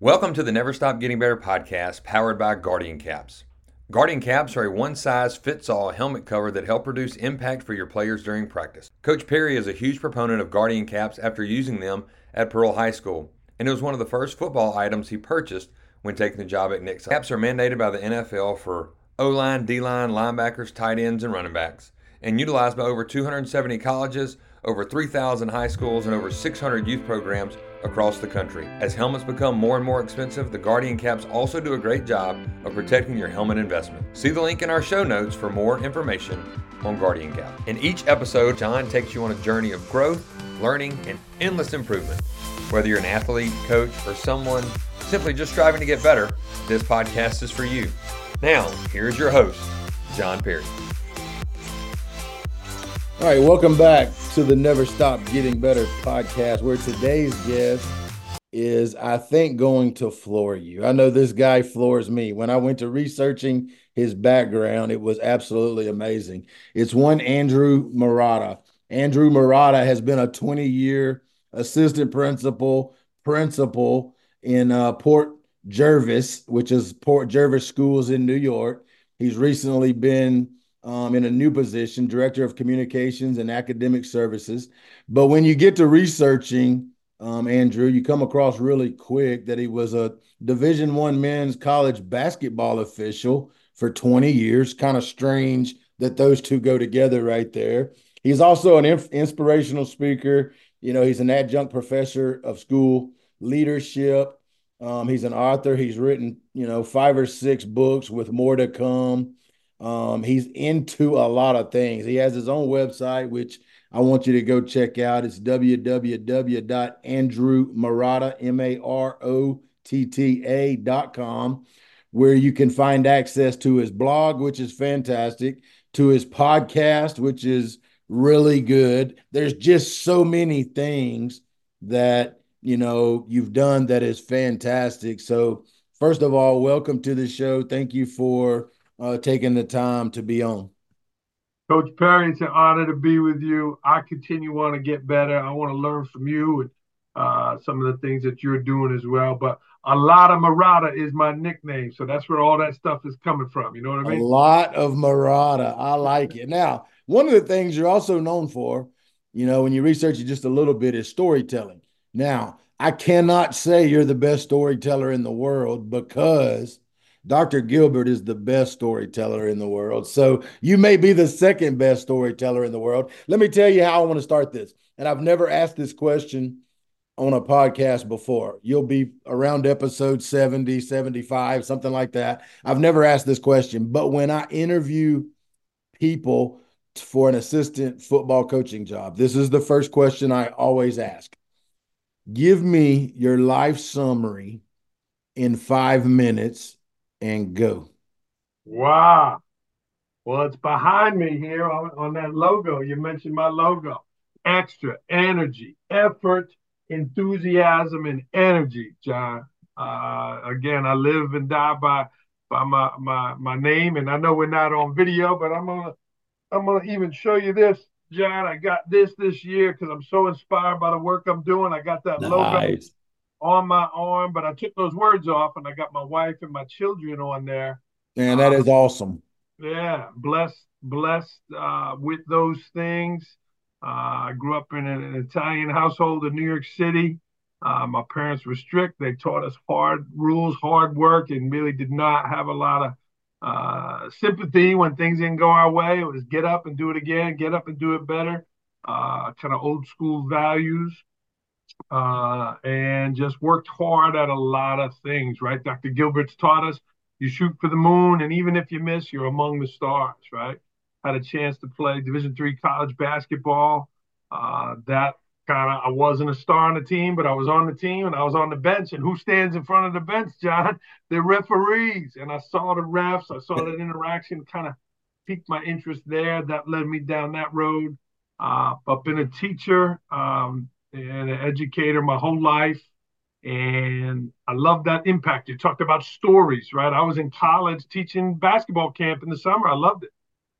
Welcome to the Never Stop Getting Better podcast powered by Guardian Caps. Guardian Caps are a one size fits all helmet cover that help reduce impact for your players during practice. Coach Perry is a huge proponent of Guardian Caps after using them at Pearl High School, and it was one of the first football items he purchased when taking the job at Nick. Caps are mandated by the NFL for O line, D line, linebackers, tight ends, and running backs, and utilized by over 270 colleges, over 3,000 high schools, and over 600 youth programs across the country. As helmets become more and more expensive, the Guardian caps also do a great job of protecting your helmet investment. See the link in our show notes for more information on Guardian Cap. In each episode, John takes you on a journey of growth, learning, and endless improvement. Whether you're an athlete, coach, or someone simply just striving to get better, this podcast is for you. Now, here's your host, John Perry. All right, welcome back to the Never Stop Getting Better podcast, where today's guest is, I think, going to floor you. I know this guy floors me. When I went to researching his background, it was absolutely amazing. It's one Andrew Marotta. Andrew Marotta has been a 20 year assistant principal, principal in uh, Port Jervis, which is Port Jervis Schools in New York. He's recently been um, in a new position, Director of Communications and Academic Services. But when you get to researching, um, Andrew, you come across really quick that he was a Division One men's college basketball official for 20 years. Kind of strange that those two go together right there. He's also an inf- inspirational speaker. You know, he's an adjunct professor of school leadership. Um, he's an author. He's written, you know, five or six books with more to come. Um, he's into a lot of things. He has his own website, which I want you to go check out. It's www.andrewmarotta, M-A-R-O-T-T-A dot com, where you can find access to his blog, which is fantastic, to his podcast, which is really good. There's just so many things that, you know, you've done that is fantastic. So first of all, welcome to the show. Thank you for uh, taking the time to be on. Coach Perry, it's an honor to be with you. I continue want to get better. I want to learn from you and uh, some of the things that you're doing as well. But a lot of Marotta is my nickname, so that's where all that stuff is coming from. You know what I mean? A lot of Marotta. I like it. Now, one of the things you're also known for, you know, when you research it just a little bit, is storytelling. Now, I cannot say you're the best storyteller in the world because Dr. Gilbert is the best storyteller in the world. So you may be the second best storyteller in the world. Let me tell you how I want to start this. And I've never asked this question on a podcast before. You'll be around episode 70, 75, something like that. I've never asked this question, but when I interview people for an assistant football coaching job, this is the first question I always ask. Give me your life summary in five minutes and go. Wow. Well, it's behind me here on, on that logo. You mentioned my logo. Extra energy, effort, enthusiasm, and energy, John. Uh, again, I live and die by by my my my name, and I know we're not on video, but I'm gonna I'm gonna even show you this, John. I got this this year because I'm so inspired by the work I'm doing. I got that nice. logo on my arm, but I took those words off and I got my wife and my children on there. Man, that um, is awesome. Yeah, blessed, blessed uh, with those things. Uh, I grew up in an, Italian household in New York City. Uh, my parents were strict. They taught us hard rules, hard work, and really did not have a lot of uh, sympathy when things didn't go our way. It was get up and do it again, get up and do it better. Uh, kind of old school values uh, and just worked hard at a lot of things, right? Dr. Gilbert's taught us you shoot for the moon, and even if you miss, you're among the stars, right? Had a chance to play Division three college basketball. Uh, that kind of I wasn't a star on the team, but I was on the team and I was on the bench. And who stands in front of the bench, John? The referees. And I saw the refs. I saw that interaction, kind of piqued my interest there. That led me down that road. Uh, I've been a teacher. Um, and an educator my whole life. And I love that impact. You talked about stories, right? I was in college teaching basketball camp in the summer. I loved it.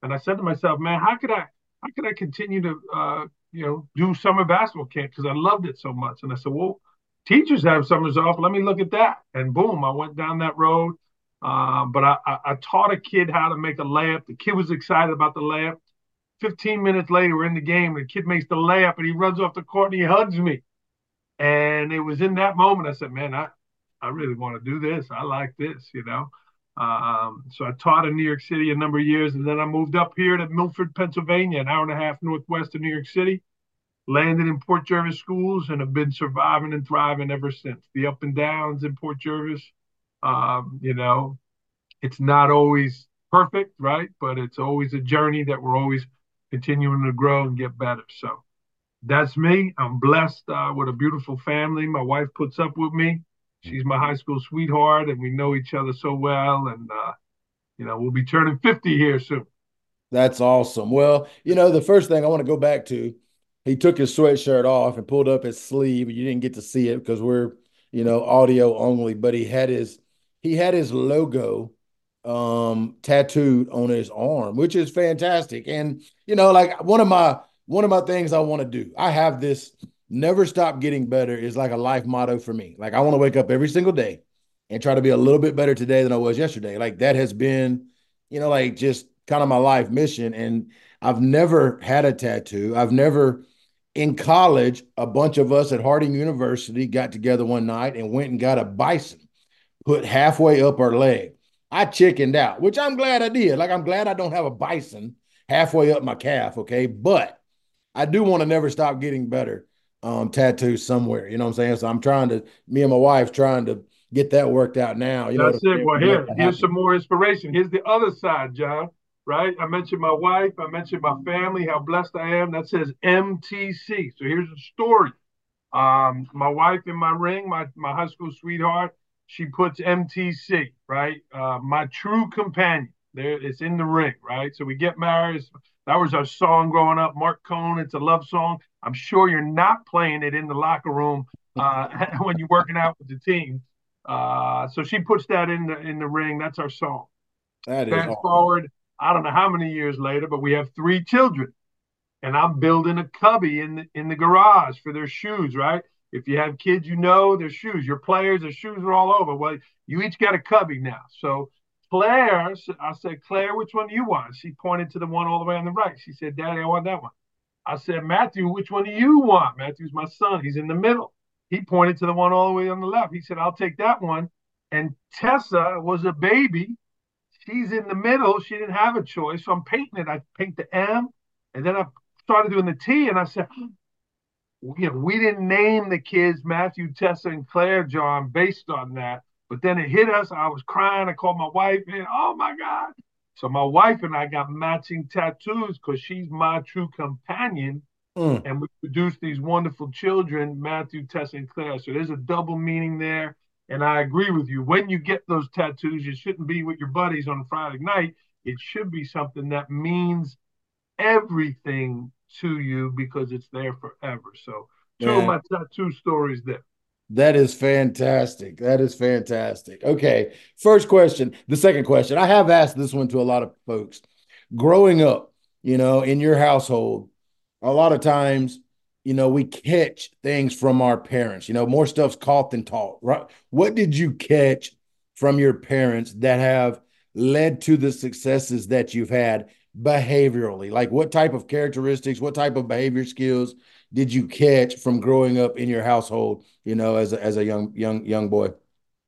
And I said to myself, man, how could I how could I continue to uh, you know do summer basketball camp because I loved it so much? And I said, well, teachers have summers off. Let me look at that. And boom, I went down that road. Uh, but I, I, I, taught a kid how to make a layup. The kid was excited about the layup. 15 minutes later, we're in the game. The kid makes the layup and he runs off the court and he hugs me. And it was in that moment I said, man, I, I really want to do this. I like this, you know. Um, so I taught in New York City a number of years, and then I moved up here to Milford, Pennsylvania, an hour and a half northwest of New York City. Landed in Port Jervis schools and have been surviving and thriving ever since. The up and downs in Port Jervis, um, you know, it's not always perfect, right? But it's always a journey that we're always continuing to grow and get better. So that's me. I'm blessed uh, with a beautiful family. My wife puts up with me. She's my high school sweetheart, and we know each other so well. And uh, you know, we'll be turning 50 here soon. That's awesome. Well, you know, the first thing I want to go back to, he took his sweatshirt off and pulled up his sleeve. You didn't get to see it because we're, you know, audio only, but he had his he had his logo um tattooed on his arm, which is fantastic. And you know, like one of my one of my things I want to do. I have this never stop getting better is like a life motto for me. Like I want to wake up every single day and try to be a little bit better today than I was yesterday. Like that has been, you know, like just kind of my life mission. And I've never had a tattoo. I've never in college, a bunch of us at Harding University got together one night and went and got a bison put halfway up our leg. I chickened out, which I'm glad I did. Like I'm glad I don't have a bison halfway up my calf, okay? But I do want to never stop getting better um, tattoo somewhere. You know what I'm saying? So I'm trying to, me and my wife trying to get that worked out now. You That's know it. Well, here, here's some more inspiration. Here's the other side, John. Right? I mentioned my wife. I mentioned my family. How blessed I am. That says MTC. So here's the story. Um, my wife in my ring, my my high school sweetheart. She puts MTC. Right? Uh, my true companion. There, it's in the ring. Right? So we get married. That was our song growing up. Marc Cohn. It's a love song. I'm sure you're not playing it in the locker room uh, when you're working out with the team. Uh, so she puts that in the in the ring. That's our song. That Fast forward, I don't know how many years later, but we have three children, and I'm building a cubby in the in the garage for their shoes. Right? If you have kids, you know their shoes. Your players, their shoes are all over. Well, you each got a cubby now. So Claire, I said, Claire, which one do you want? She pointed to the one all the way on the right. She said, Daddy, I want that one. I said, Matthew, which one do you want? Matthew's my son. He's in the middle. He pointed to the one all the way on the left. He said, I'll take that one. And Tessa was a baby. She's in the middle. She didn't have a choice. So I'm painting it. I paint the M and then I started doing the T and I said, you know, we didn't name the kids Matthew, Tessa, and Claire, John, based on that. But then it hit us. I was crying. I called my wife and, oh my God. So my wife and I got matching tattoos because she's my true companion. Mm. And we produced these wonderful children, Matthew, Tessa, and Claire. So there's a double meaning there. And I agree with you. When you get those tattoos, you shouldn't be with your buddies on Friday night. It should be something that means everything to you because it's there forever. So two yeah. of my tattoo stories there. That is fantastic. That is fantastic. Okay. First question. The second question. I have asked this one to a lot of folks. Growing up, you know, in your household, a lot of times, you know, we catch things from our parents. You know, more stuff's caught than taught, right? What did you catch from your parents that have led to the successes that you've had behaviorally? Like what type of characteristics, what type of behavior skills did you catch from growing up in your household, you know, as a, as a young young young boy?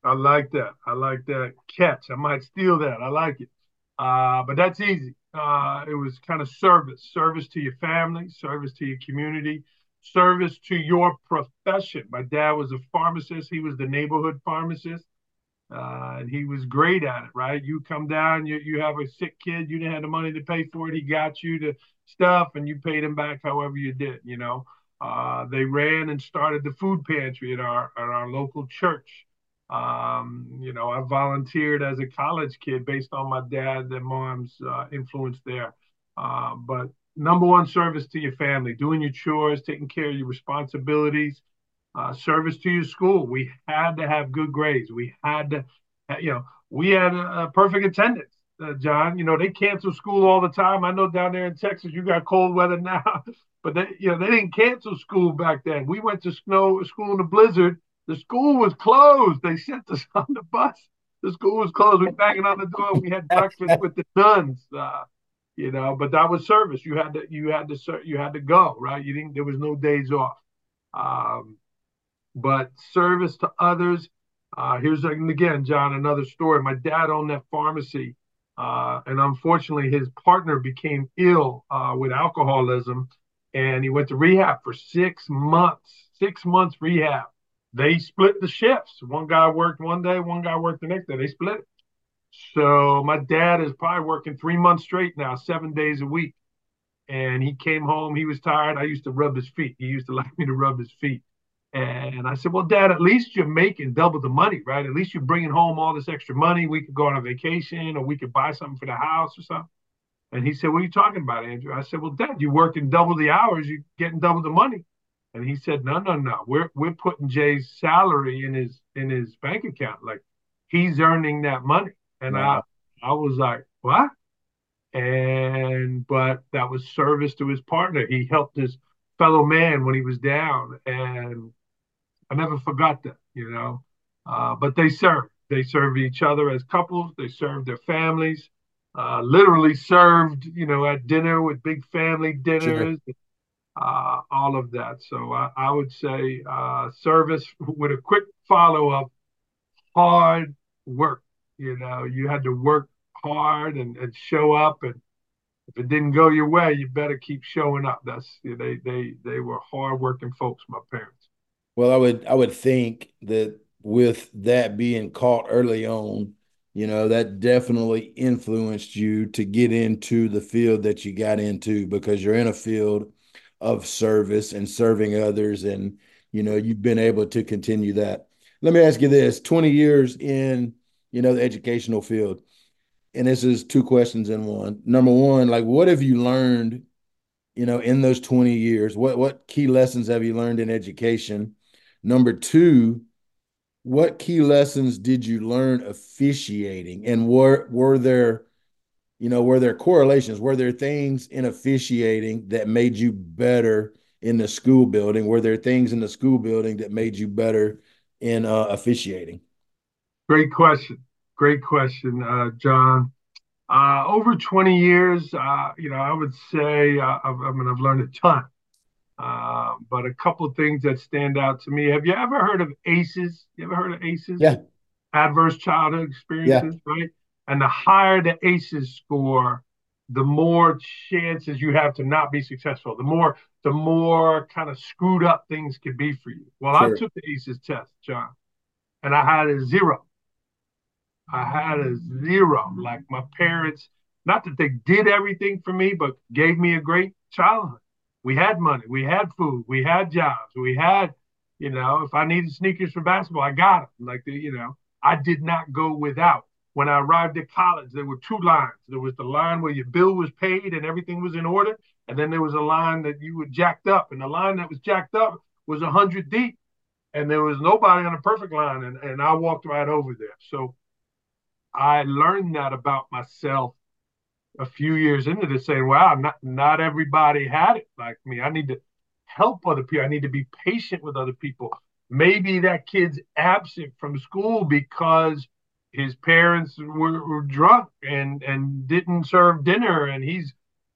I like that. I like that catch. I might steal that. I like it. Uh, but that's easy. Uh, it was kind of service, service to your family, service to your community, service to your profession. My dad was a pharmacist. He was the neighborhood pharmacist. Uh, and he was great at it, right? You come down, you, you have a sick kid, you didn't have the money to pay for it. He got you to stuff and you paid him back however you did, you know. Uh, they ran and started the food pantry at our at our local church. Um, you know, I volunteered as a college kid based on my dad and mom's uh, influence there. Uh, but number one, service to your family, doing your chores, taking care of your responsibilities, uh, service to your school. We had to have good grades. We had to, you know, we had a, a perfect attendance uh, John. You know, they cancel school all the time. I know down there in Texas, you got cold weather now, but they, you know, they didn't cancel school back then. We went to snow school in a blizzard. The school was closed. They sent us on the bus. The school was closed. We banging on the door. We had breakfast with the nuns. Uh, you know, but that was service. You had to, you had to, you had to go, right? You didn't. There was no days off. Um, but service to others. Uh, here's again, John, another story. My dad owned that pharmacy, uh, and unfortunately, his partner became ill uh, with alcoholism, and he went to rehab for six months. Six months rehab. They split the shifts. One guy worked one day, one guy worked the next day. They split it. So my dad is probably working three months straight now, seven days a week. And he came home. He was tired. I used to rub his feet. He used to like me to rub his feet. And I said, Well, Dad, at least you're making double the money, right? At least you're bringing home all this extra money. We could go on a vacation or we could buy something for the house or something. And he said, What are you talking about, Andrew? I said, Well, Dad, you're working double the hours, you're getting double the money. And he said, No, no, no. We're we're putting Jay's salary in his in his bank account. Like he's earning that money. And wow. I I was like, What? And but that was service to his partner. He helped his fellow man when he was down. And I never forgot that, you know. Uh, but they served. They served each other as couples. They served their families. Uh, literally served, you know, at dinner with big family dinners, sure. uh, all of that. So I, I would say uh, service with a quick follow up, hard work. You know, you had to work hard and, and show up and if it didn't go your way, you better keep showing up. That's they they they were hardworking folks, my parents. Well, I would I would think that with that being caught early on, you know, that definitely influenced you to get into the field that you got into because you're in a field of service and serving others and you know, you've been able to continue that. Let me ask you this, 20 years in, you know, the educational field. And this is two questions in one. Number one, like what have you learned, you know, in those 20 years? What what key lessons have you learned in education? Number two, what key lessons did you learn officiating? And were were there, you know, were there correlations? Were there things in officiating that made you better in the school building? Were there things in the school building that made you better in uh, officiating? Great question. Great question, uh, John. Uh, over 20 years, uh, you know, I would say, uh, I mean, I've learned a ton. Uh, but a couple of things that stand out to me. Have you ever heard of ACEs? You ever heard of ACEs? Yeah. Adverse childhood experiences, yeah. right? And the higher the ACEs score, the more chances you have to not be successful. The more, the more kind of screwed up things could be for you. Well, sure. I took the ACEs test, John, and I had a zero. I had a zero. Like my parents, not that they did everything for me, but gave me a great childhood we had money, we had food, we had jobs, we had, you know, if I needed sneakers for basketball, I got them. Like the, you know, I did not go without. When I arrived at college, there were two lines. There was the line where your bill was paid and everything was in order, and then there was a line that you were jacked up, and the line that was jacked up was a hundred deep, and there was nobody on a perfect line, and, and I walked right over there. So I learned that about myself a few years into this saying, wow, not not everybody had it like me. I need to help other people. I need to be patient with other people. Maybe that kid's absent from school because his parents were, were drunk and and didn't serve dinner and he's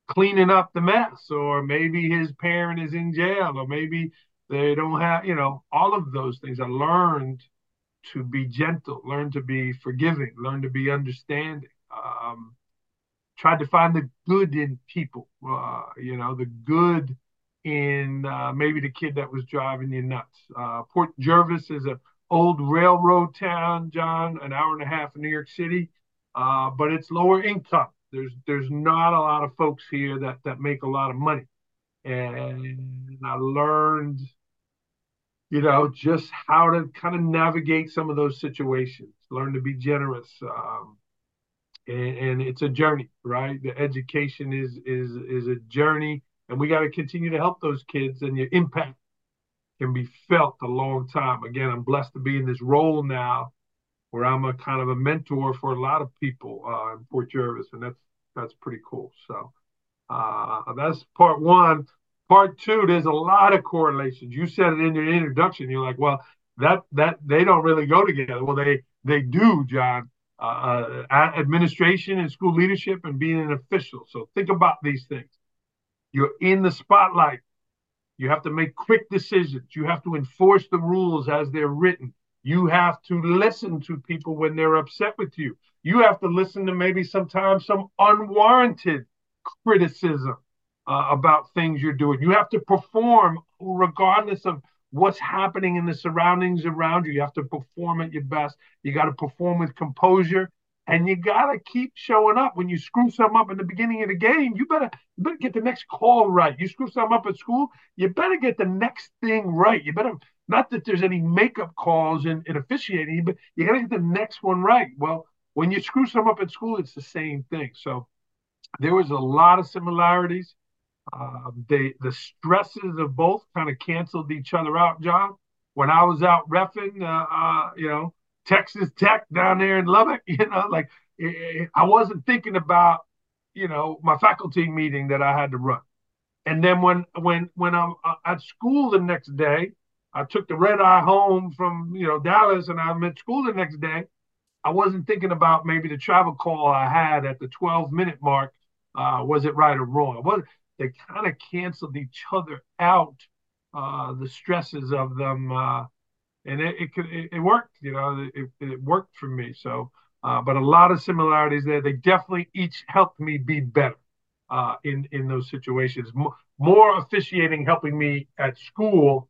cleaning up the mess or maybe his parent is in jail or maybe they don't have you know all of those things i learned to be gentle learn to be forgiving learn to be understanding um, tried to find the good in people, uh, you know, the good in uh, maybe the kid that was driving you nuts. Uh, Port Jervis is an old railroad town, John, an hour and a half in New York City, uh, but it's lower income. There's there's not a lot of folks here that that make a lot of money, and I learned, you know, just how to kind of navigate some of those situations. Learn to be generous. Um, and, and it's a journey, right? The education is is is a journey, and we got to continue to help those kids, and your impact can be felt a long time. Again, I'm blessed to be in this role now, where I'm a kind of a mentor for a lot of people uh, in Port Jervis, and that's that's pretty cool. So uh, that's part one. Part two, there's a lot of correlations. You said it in your introduction. You're like, well, that that they don't really go together. Well, they they do, John. Uh, uh administration and school leadership and being an official. So think about these things. You're in the spotlight. You have to make quick decisions. You have to enforce the rules as they're written. You have to listen to people when they're upset with you. You have to listen to maybe sometimes some unwarranted criticism uh, about things you're doing. You have to perform regardless of what's happening in the surroundings around you. You have to perform at your best. You got to perform with composure, and you got to keep showing up. When you screw something up in the beginning of the game, you better you better get the next call right. You screw something up at school, you better get the next thing right. You better not that there's any makeup calls in, in officiating, but you got to get the next one right. Well, when you screw something up at school, it's the same thing. So there was a lot of similarities. Uh, they the stresses of both kind of canceled each other out, John. When I was out refing, uh, uh, you know, Texas Tech down there in Lubbock, you know, like it, I wasn't thinking about, you know, my faculty meeting that I had to run. And then when when when I'm uh, at school the next day, I took the red eye home from you know Dallas, and I'm at school the next day. I wasn't thinking about maybe the travel call I had at the 12 minute mark. Uh, was it right or wrong? Wasn't they kind of canceled each other out, uh, the stresses of them, uh, and it it, it, it worked. You know, it, it worked for me. So, uh, but a lot of similarities there. They definitely each helped me be better uh, in in those situations. M- more officiating helping me at school,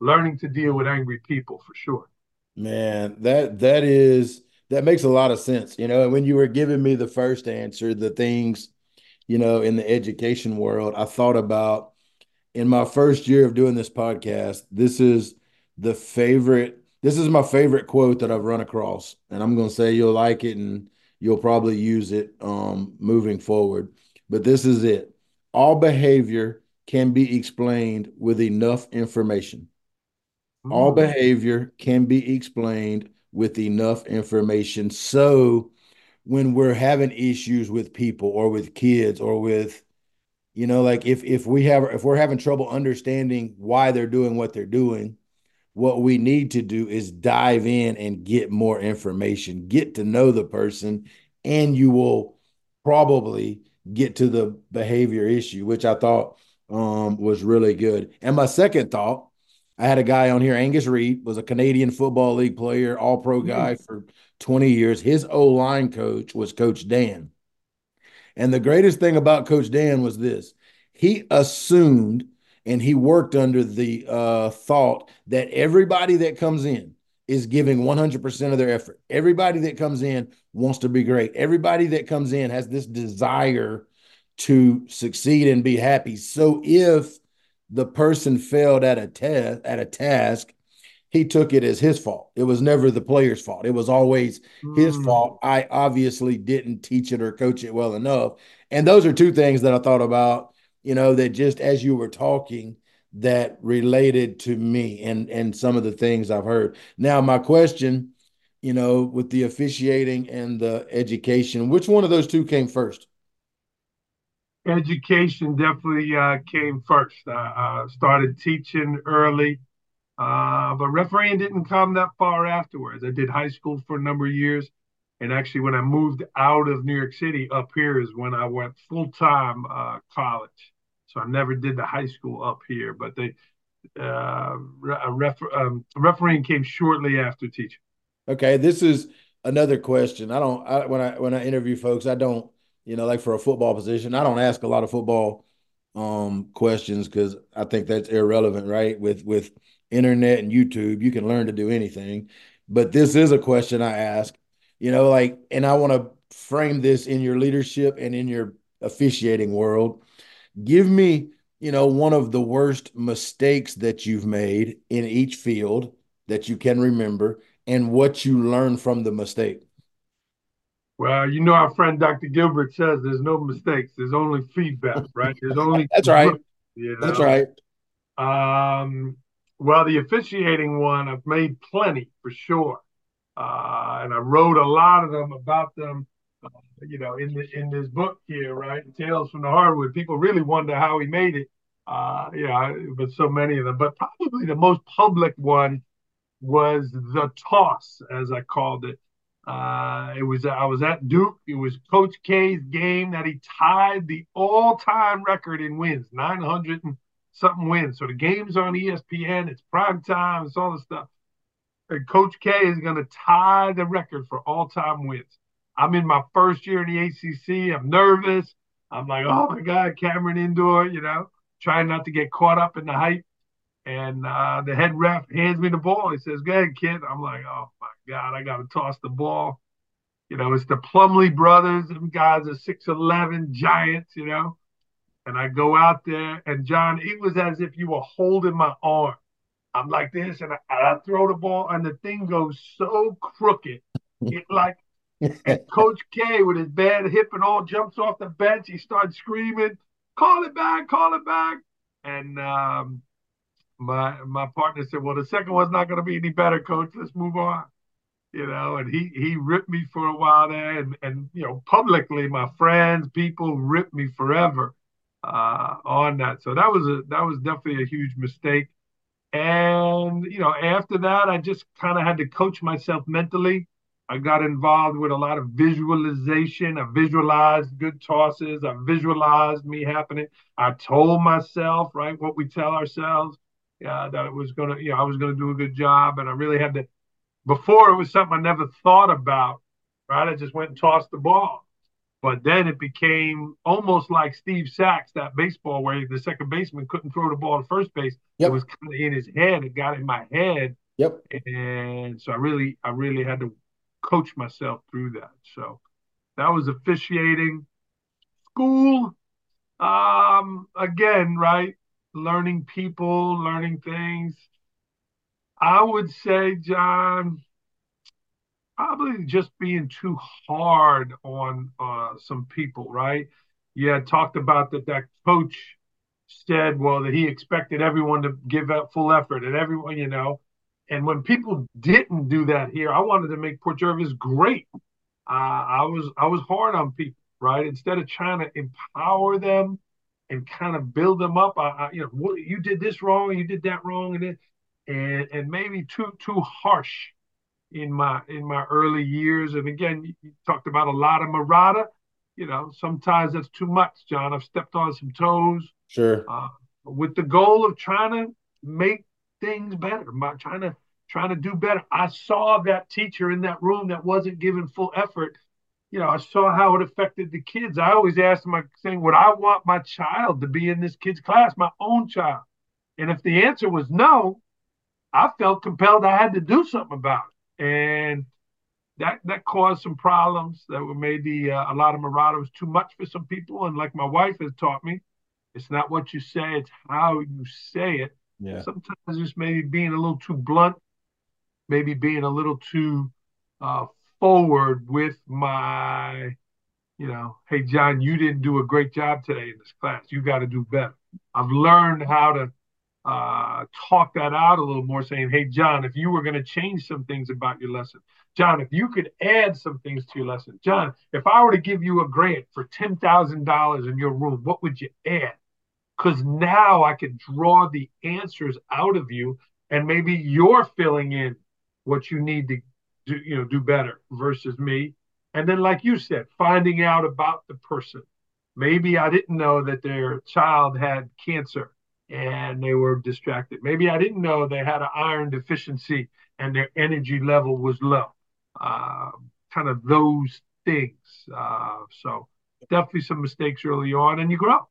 learning to deal with angry people for sure. Man, that that is that makes a lot of sense. You know, and when you were giving me the first answer, the things you know, in the education world, I thought about in my first year of doing this podcast, this is the favorite, this is my favorite quote that I've run across. And I'm going to say you'll like it and you'll probably use it um, moving forward. But this is it all behavior can be explained with enough information. Mm-hmm. All behavior can be explained with enough information. So, when we're having issues with people or with kids or with you know like if if we have if we're having trouble understanding why they're doing what they're doing what we need to do is dive in and get more information get to know the person and you will probably get to the behavior issue which i thought um, was really good. And my second thought I had a guy on here, Angus Reid was a Canadian Football League player, all pro guy for 20 years. His O line coach was Coach Dan. And the greatest thing about Coach Dan was this he assumed and he worked under the uh, thought that everybody that comes in is giving 100% of their effort. Everybody that comes in wants to be great. Everybody that comes in has this desire to succeed and be happy. So if the person failed at a test at a task, he took it as his fault. It was never the player's fault. It was always mm. his hmm. fault. I obviously didn't teach it or coach it well enough. And those are two things that I thought about, you know, that just as you were talking that related to me and and some of the things I've heard. Now my question, you know, with the officiating and the education, which one of those two came first? education definitely uh, came first. I uh, started teaching early, uh, but refereeing didn't come that far afterwards. I did high school for a number of years. And actually, when I moved out of New York City up here is when I went full time uh, college. So I never did the high school up here, but they uh, refer- um, refereeing came shortly after teaching. Okay, this is another question. I don't I, when I when I interview folks, I don't you know, like for a football position. I don't ask a lot of football um, questions because I think that's irrelevant, right? With with internet and YouTube, you can learn to do anything. But this is a question I ask, you know, like, and I want to frame this in your leadership and in your officiating world. Give me, you know, one of the worst mistakes that you've made in each field that you can remember and what you learned from the mistake. Well, you know, our friend Dr. Gilbert says there's no mistakes. There's only feedback, right? There's only that's right. You know? That's right. Um, well, the officiating one, I've made plenty for sure, uh, and I wrote a lot of them about them. Uh, you know, in the in this book here, right? Tales from the Hardwood. People really wonder how he made it. Uh, yeah, but so many of them. But probably the most public one was the toss, as I called it. Uh, it was I was at Duke. It was Coach K's game that he tied the all-time record in wins, 900 and something wins. So the game's on ESPN. It's prime time. It's all the stuff. And Coach K is going to tie the record for all-time wins. I'm in my first year in the ACC. I'm nervous. I'm like, oh my God, Cameron Indoor, you know, trying not to get caught up in the hype. And uh, the head ref hands me the ball. He says, Go ahead, kid. I'm like, Oh my God, I got to toss the ball. You know, it's the Plumlee brothers. Them guys are 6'11 giants, you know. And I go out there, and John, it was as if you were holding my arm. I'm like this, and I, I throw the ball, and the thing goes so crooked. It like, and Coach K with his bad hip and all jumps off the bench. He starts screaming, "Call it back! Call it back!" And um, my my partner said, "Well, the second one's not going to be any better, coach. Let's move on." You know, and he he ripped me for a while there, and and you know, publicly, my friends, people ripped me forever uh, on that. So that was a that was definitely a huge mistake. And you know, after that, I just kind of had to coach myself mentally. I got involved with a lot of visualization. I visualized good tosses. I visualized me happening. I told myself, right, what we tell ourselves uh, that it was going to, you know, I was going to do a good job. And I really had to, before it was something I never thought about, right? I just went and tossed the ball. But then it became almost like Steve Sax, that baseball where the second baseman couldn't throw the ball to first base. Yep. It was kind of in his head. It got in my head. Yep. And so I really, I really had to coach myself through that. So that was officiating. School, um, again, right? Learning people, learning things. I would say, John, probably just being too hard on uh, some people, right? Yeah, talked about that that coach said, well, that he expected everyone to give up full effort and everyone, you know. And when people didn't do that here, I wanted to make Port Jervis great. Uh, I was I was hard on people, right? Instead of trying to empower them and kind of build them up. I, I, you know, what, you did this wrong, you did that wrong, and it, and and maybe too too harsh in my in my early years. And again, you, talked about a lot of Marotta. You know, sometimes that's too much, John. I've stepped on some toes. Sure. Uh, with the goal of trying to make things better, my, trying to trying to do better. I saw that teacher in that room that wasn't giving full effort you know, I saw how it affected the kids. I always asked my saying, would I want my child to be in this kid's class, my own child? And if the answer was no, I felt compelled I had to do something about it. And that that caused some problems that were maybe uh, a lot of was too much for some people. And like my wife has taught me, it's not what you say, it's how you say it. Yeah. Sometimes just maybe being a little too blunt, maybe being a little too uh, forward with my, you know, hey, John, you didn't do a great job today in this class. You got to do better. I've learned how to uh, talk that out a little more, saying, hey, John, if you were going to change some things about your lesson, John, if you could add some things to your lesson, John, if I were to give you a grant for $10,000 in your room, what would you add? Because now I can draw the answers out of you, and maybe you're filling in what you need to do you know do better versus me. And then like you said finding out about the person. Maybe i didn't know that their child had cancer and they were distracted. Maybe i didn't know they had an iron deficiency and their energy level was low. Uh, kind of those things. Uh, so definitely some mistakes early on and you grow.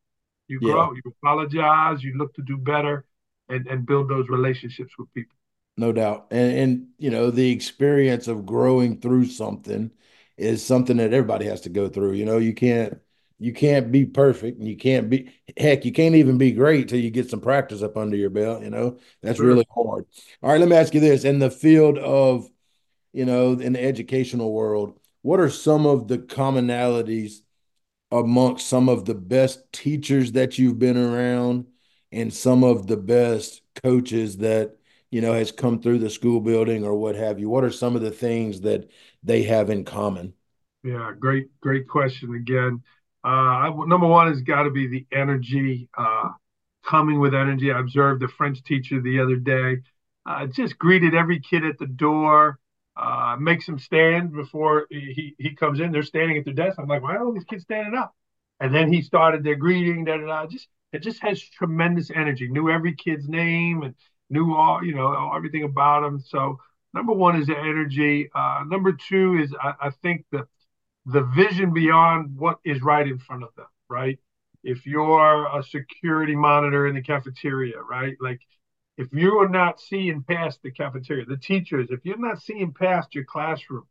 You grow. Yeah. you apologize. You look to do better and, and build those relationships with people no doubt. And and you know, the experience of growing through something is something that everybody has to go through. You know, you can't you can't be perfect and you can't be heck, you can't even be great till you get some practice up under your belt, you know. That's sure. really hard. All right, let me ask you this. In the field of, you know, in the educational world, what are some of the commonalities amongst some of the best teachers that you've been around and some of the best coaches that you know, has come through the school building or what have you? What are some of the things that they have in common? Yeah, great, great question again. Uh, number one has got to be the energy, uh, coming with energy. I observed a French teacher the other day. uh, just greeted every kid at the door, uh, makes them stand before he, he comes in. They're standing at their desk. I'm like, why are all these kids standing up? And then he started their greeting. Da, da, da. Just it just has tremendous energy. Knew every kid's name and knew all you know everything about them. So number one is the energy. Uh, number two is I, I think the the vision beyond what is right in front of them. Right. If you're a security monitor in the cafeteria, right, like if you are not seeing past the cafeteria, the teachers, if you're not seeing past your classroom,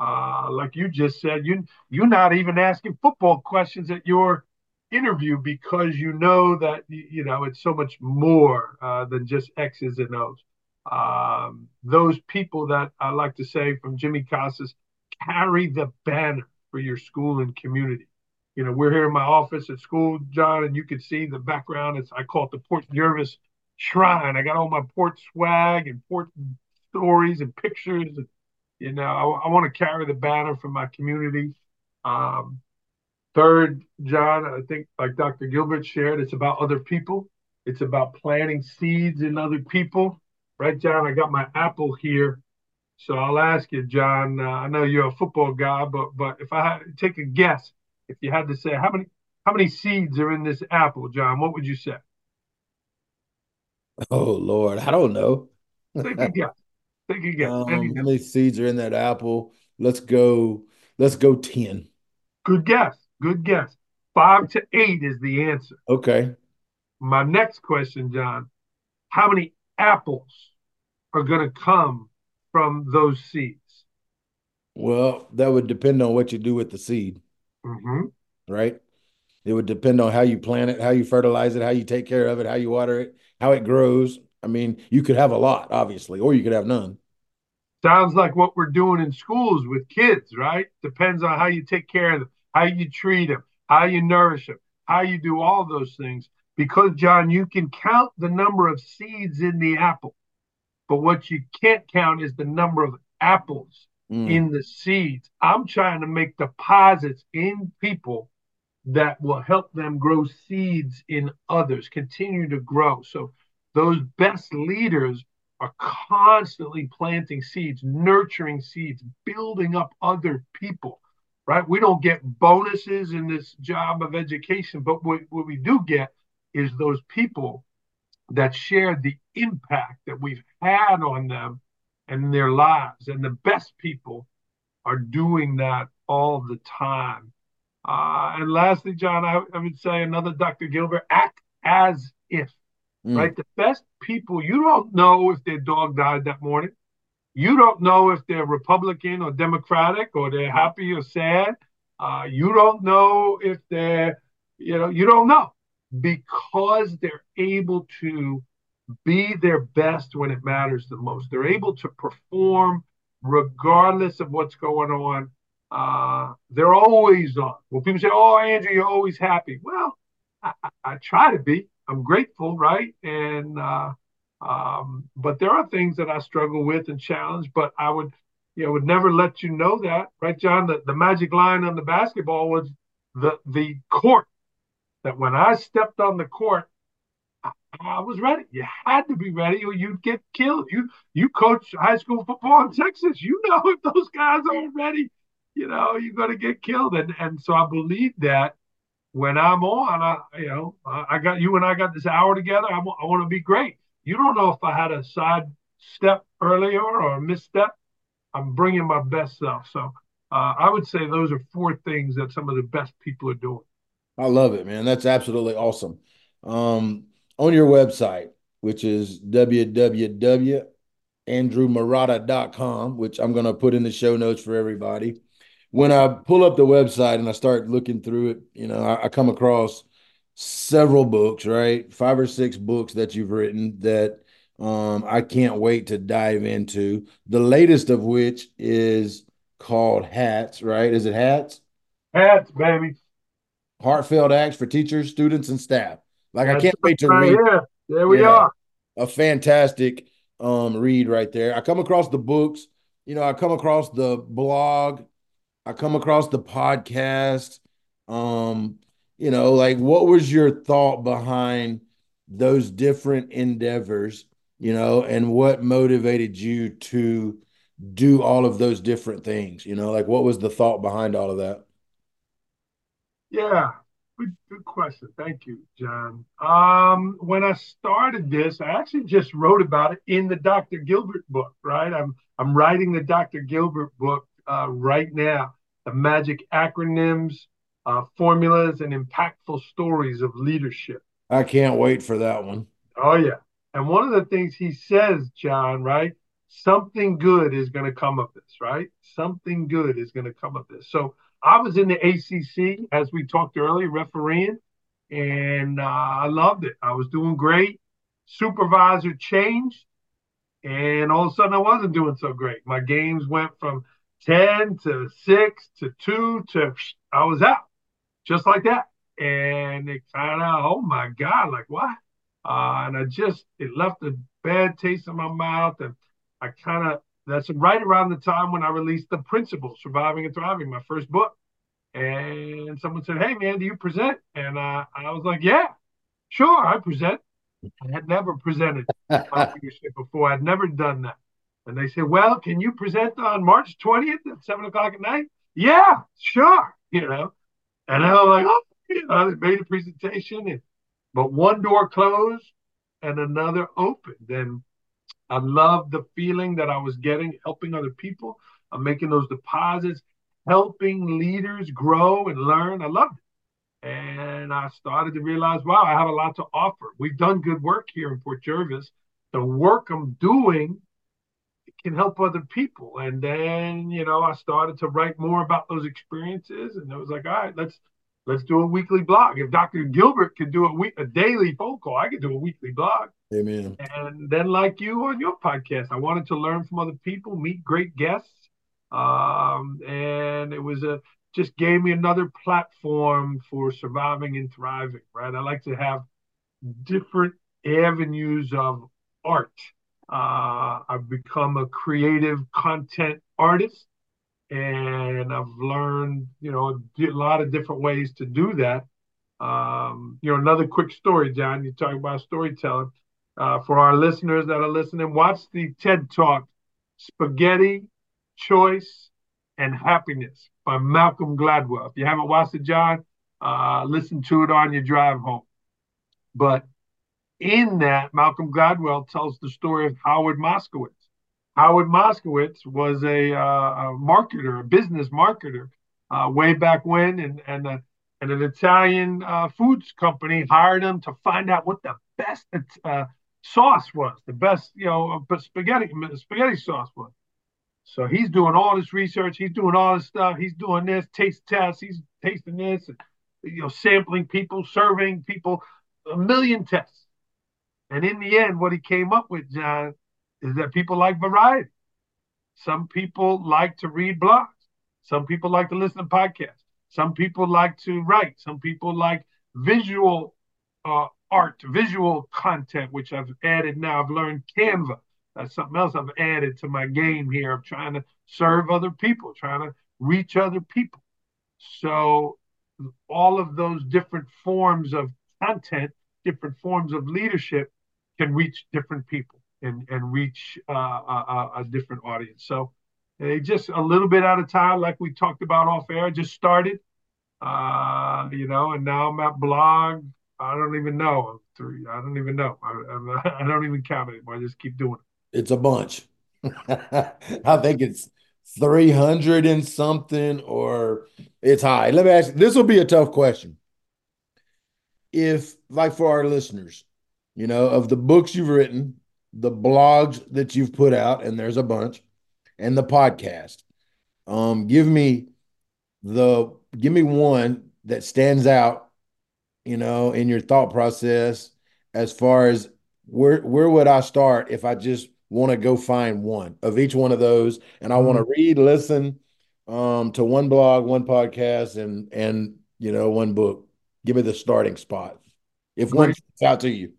uh, like you just said, you you're not even asking football questions at your interview because you know that you know it's so much more uh, than just X's and O's. Um, those people that I like to say from Jimmy Casas carry the banner for your school and community. You know, we're here in my office at school, John, and you can see the background. It's I call it the Port Jervis Shrine. I got all my port swag and port stories and pictures. And, you know, I, I want to carry the banner for my community. Um, third, John, I think like Dr. Gilbert shared, it's about other people. It's about planting seeds in other people. Right, John? I got my apple here. So I'll ask you, John. Uh, I know you're a football guy, but but if I had take a guess, if you had to say how many how many seeds are in this apple, John, what would you say? Oh Lord, I don't know. Take a guess. Take a guess. Um, how many seeds are in that apple? Let's go. Let's go ten. Good guess. Good guess. Five to eight is the answer. Okay. My next question, John. How many apples are going to come from those seeds? Well, that would depend on what you do with the seed. Mm-hmm. Right. It would depend on how you plant it, how you fertilize it, how you take care of it, how you water it, how it grows. I mean, you could have a lot, obviously, or you could have none. Sounds like what we're doing in schools with kids, right? Depends on how you take care of them, how you treat them, how you nourish them, how you do all those things. Because, John, you can count the number of seeds in the apple, but what you can't count is the number of apples mm. in the seeds. I'm trying to make deposits in people that will help them grow seeds in others, continue to grow. So those best leaders are constantly planting seeds, nurturing seeds, building up other people, right? We don't get bonuses in this job of education, but what, what we do get is those people that share the impact that we've had on them and their lives. And the best people are doing that all the time. Uh, and lastly, John, I, I, would say another Dr. Gilbert, act as if, mm. right? The best people, you don't know if their dog died that morning. You don't know if they're Republican or Democratic or they're happy or sad. Uh, you don't know if they're, you know, you don't know because they're able to be their best when it matters the most. They're able to perform regardless of what's going on uh, they're always on. Well, people say, "Oh, Andrew, you're always happy." Well, I, I, I try to be. I'm grateful, right? And uh, um, but there are things that I struggle with and challenge. But I would, you know, would never let you know that, right, John? The, the magic line on the basketball was the the court. That when I stepped on the court, I, I was ready. You had to be ready, or you'd get killed. You you coach high school football in Texas. You know if those guys aren't ready, you know, you're going to get killed. And, and so I believe that when I'm on, I, you know, I got you and I got this hour together. I, I want to be great. You don't know if I had a side step earlier or a misstep. I'm bringing my best self. So uh, I would say those are four things that some of the best people are doing. I love it, man. That's absolutely awesome. Um, on your website, which is www.andrewmarotta.com, which I'm going to put in the show notes for everybody when I pull up the website and I start looking through it, you know, I, I, come across several books, right? Five or six books that you've written that um, I can't wait to dive into. The latest of which is called Hats, right? Is it Hats? Hats, baby. Heartfelt acts for teachers, students, and staff. Like That's I can't wait to right read. Here. There we yeah, are. A fantastic um, read right there. I come across the books. You know, I come across the blog I come across the podcast. Um, you know, like what was your thought behind those different endeavors you know, and what motivated you to do all of those different things? You know, like what was the thought behind all of that? Yeah, good, good question. Thank you, John. Um, when I started this, I actually just wrote about it in the Dr. Gilbert book, right? I'm I'm writing the Dr. Gilbert book uh, right now. The magic acronyms, uh, formulas, and impactful stories of leadership. I can't wait for that one. Oh yeah. And one of the things he says, John, right? Something good is going to come of this, right? Something good is going to come of this. So I was in the ACC, as we talked earlier, refereeing, and uh, I loved it. I was doing great. Supervisor changed, and all of a sudden I wasn't doing so great. My games went from 10 to 6 to 2 to I was out just like that. And it kind of, oh my God, like what? Uh, and I just, it left a bad taste in my mouth. And I kind of, that's right around the time when I released The Principal, Surviving and Thriving, my first book. And someone said, Hey, man, do you present? And uh, I was like, Yeah, sure, I present. I had never presented leadership before. I'd never done that. And they said, Well, can you present on March 20th at seven o'clock at night? Yeah, sure. You know, and I was like, Oh, you know, made a presentation, and, but one door closed and another opened. And I loved the feeling that I was getting, helping other people. I'm making those deposits, helping leaders grow and learn. I loved it. And I started to realize, wow, I have a lot to offer. We've done good work here in Port Jervis. The work I'm doing can help other people. And then, you know, I started to write more about those experiences. And it was like, all right, let's let's do a weekly blog. If Dr. Gilbert could do a week a daily phone call, I could do a weekly blog. Amen. And then, like you on your podcast, I wanted to learn from other people, meet great guests, um, and it was a just gave me another platform for surviving and thriving. Right, I like to have different avenues of art. Uh, I've become a creative content artist, and I've learned, you know, a lot of different ways to do that. Um, you know, another quick story, John. You talk about storytelling. Uh, for our listeners that are listening, watch the TED Talk, Spaghetti, Choice, and Happiness by Malcolm Gladwell. If you haven't watched it, John, uh, listen to it on your drive home. But in that, Malcolm Gladwell tells the story of Howard Moskowitz. Howard Moskowitz was a, uh, a marketer, a business marketer, uh, way back when, and and, uh, and an Italian uh, foods company hired him to find out what the best uh, sauce was, the best, you know, spaghetti spaghetti sauce was. So he's doing all this research. He's doing all this stuff. He's doing this taste tests. He's tasting this, and, you know, sampling people, serving people, a million tests. And in the end, what he came up with, John, is that people like variety. Some people like to read blogs. Some people like to listen to podcasts. Some people like to write. Some people like visual uh, art, visual content, which I've added now. I've learned Canva. That's something else I've added to my game here of trying to serve other people, trying to reach other people. So, all of those different forms of content, different forms of leadership can reach different people and, and reach uh, a, a, different audience. So, they just a little bit out of time, like we talked about off air, just started, uh, you know, and now I'm at blog I don't even know. Three. I don't even know. I, I, don't even count it. I just keep doing it. It's a bunch. I think it's 300 and something, or it's high. Let me ask you, this will be a tough question. If, like for our listeners, you know, of the books you've written, the blogs that you've put out, and there's a bunch, and the podcast, um, give me the give me one that stands out you know, in your thought process as far as where where would I start if I just want to go find one of each one of those and I want to mm-hmm. read, listen um, to one blog, one podcast, and and you know, one book. Give me the starting spot. If one out to you.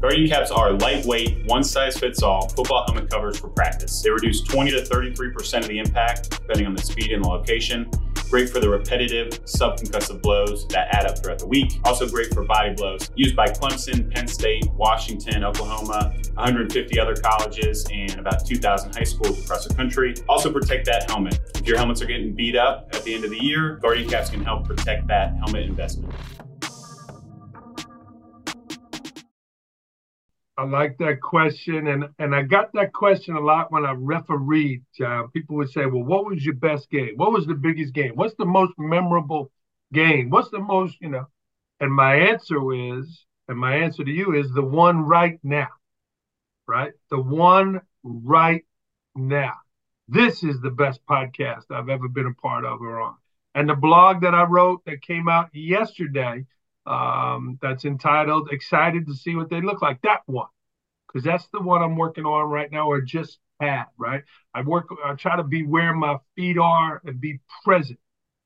Guardian caps are lightweight, one size fits all football helmet covers for practice. They reduce 20 to 33% of the impact depending on the speed and the location Great for the repetitive subconcussive blows that add up throughout the week. Also great for body blows. Used by Clemson, Penn State, Washington, Oklahoma, 150 other colleges, and about 2,000 high schools across the country. Also protect that helmet. If your helmets are getting beat up at the end of the year, Guardian Caps can help protect that helmet investment. I like that question, and and I got that question a lot when I refereed. John, people would say, "Well, what was your best game? What was the biggest game? What's the most memorable game? What's the most, you know?" And my answer is, and my answer to you is the one right now, right? The one right now. This is the best podcast I've ever been a part of or on. And the blog that I wrote that came out yesterday um, that's entitled Excited to See What They Look Like. That one, because that's the one I'm working on right now or just had, right? I work, I try to be where my feet are and be present.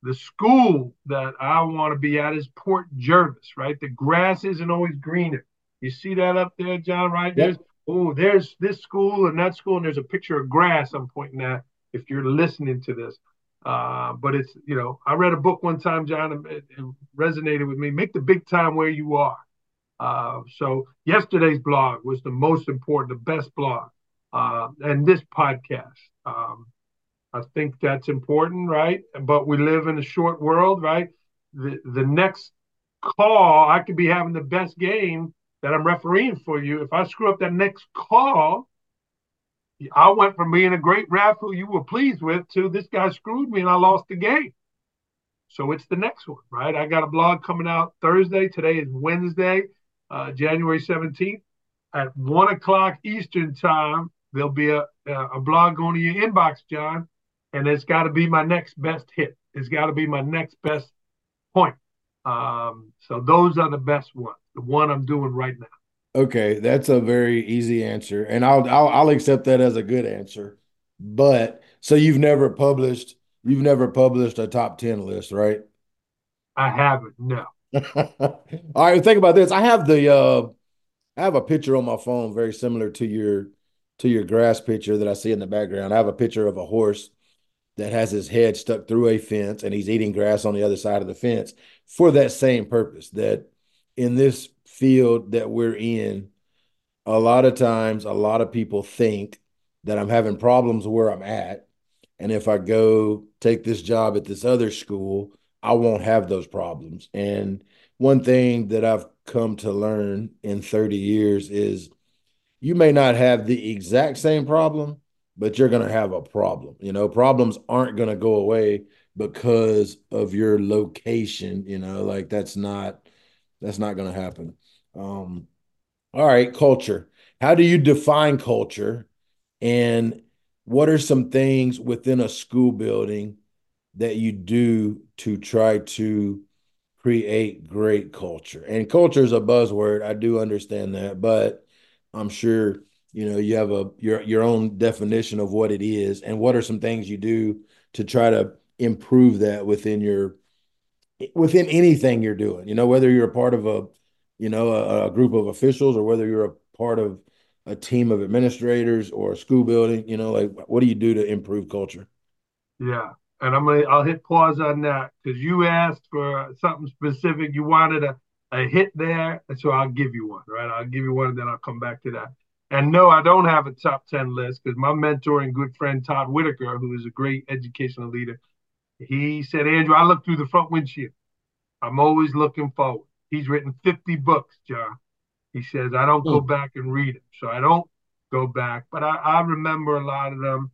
The school that I want to be at is Port Jervis, right? The grass isn't always greener. You see that up there, John, right? There's, oh, there's this school and that school, and there's a picture of grass I'm pointing at if you're listening to this. Uh, but it's, you know, I read a book one time, John, and it, it resonated with me. Make the big time where you are. Uh, so yesterday's blog was the most important, the best blog, uh, and this podcast. Um, I think that's important, right? But we live in a short world, right? The the next call, I could be having the best game that I'm refereeing for you. If I screw up that next call, I went from being a great ref who you were pleased with to this guy screwed me and I lost the game. So it's the next one, right? I got a blog coming out Thursday. Today is Wednesday, uh, January 17th. At one o'clock Eastern time, there'll be a, a blog going to your inbox, John, and it's got to be my next best hit. It's got to be my next best point. Um, so those are the best ones. The one I'm doing right now. Okay, that's a very easy answer, and I'll, I'll I'll accept that as a good answer. But so you've never published you've never published a top ten list, right? I haven't. No. All right, think about this. I have the uh I have a picture on my phone very similar to your to your grass picture that I see in the background. I have a picture of a horse that has his head stuck through a fence and he's eating grass on the other side of the fence for that same purpose that in this field that we're in, a lot of times, a lot of people think that I'm having problems where I'm at. And if I go take this job at this other school, I won't have those problems. And one thing that I've come to learn in 30 years is you may not have the exact same problem, but you're going to have a problem. You know, problems aren't going to go away because of your location. You know, like that's not that's not going to happen. Um, all right, culture. How do you define culture? And what are some things within a school building that you do to try to create great culture? And culture is a buzzword. I do understand that, but I'm sure you know you have a your your own definition of what it is and what are some things you do to try to improve that within your within anything you're doing you know whether you're a part of a you know, a, a group of officials or whether you're a part of a team of administrators or a school building, you know, like what do you do to improve culture? Yeah. And I'm gonna I'll hit pause on that because you asked for something specific. You wanted a, a hit there, and so I'll give you one, right? I'll give you one, and then I'll come back to that. And no, I don't have a top 10 list because my mentor and good friend Todd Whitaker, who is a great educational leader, he said, Andrew, I look through the front windshield. I'm always looking forward. He's written 50 books, John. He says, I don't go hmm. back and read them. So I don't go back, but I, I remember a lot of them.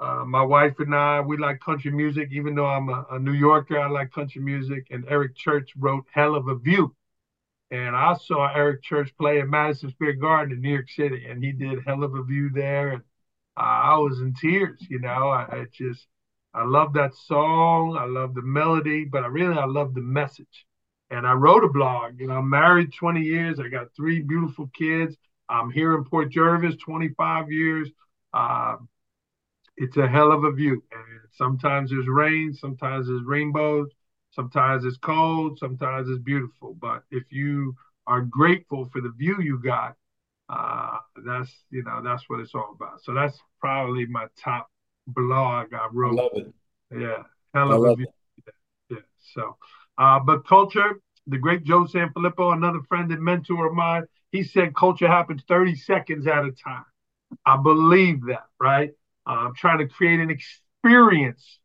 Uh, my wife and I, we like country music, even though I'm a, a, New Yorker, I like country music. And Eric Church wrote Hell of a View. And I saw Eric Church play at Madison Square Garden in New York City, and he did Hell of a View there. And I was in tears, you know. I, I just, I love that song. I love the melody, but I really, I love the message and I wrote a blog. You know, I'm married 20 years. I got three beautiful kids. I'm here in Port Jervis 25 years. Uh, it's a hell of a view. And sometimes there's rain, sometimes there's rainbows, sometimes it's cold, sometimes it's beautiful. But if you are grateful for the view you got, uh, that's you know that's what it's all about. So that's probably my top blog I wrote. I love it. Yeah, hell of a view. It. So, uh, but culture, the great Joe Sanfelippo, another friend and mentor of mine, he said culture happens 30 seconds at a time. I believe that, right? Uh, I'm trying to create an experience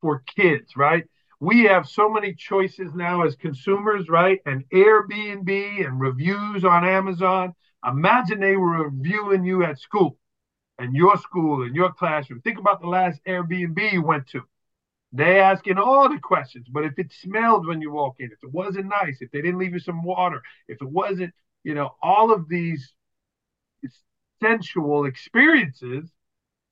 for kids, right? We have so many choices now as consumers, right? And Airbnb and reviews on Amazon. Imagine they were reviewing you at school and your school and your classroom. Think about the last Airbnb you went to. They asking all the questions, but if it smelled when you walk in, if it wasn't nice, if they didn't leave you some water, if it wasn't, you know, all of these sensual experiences,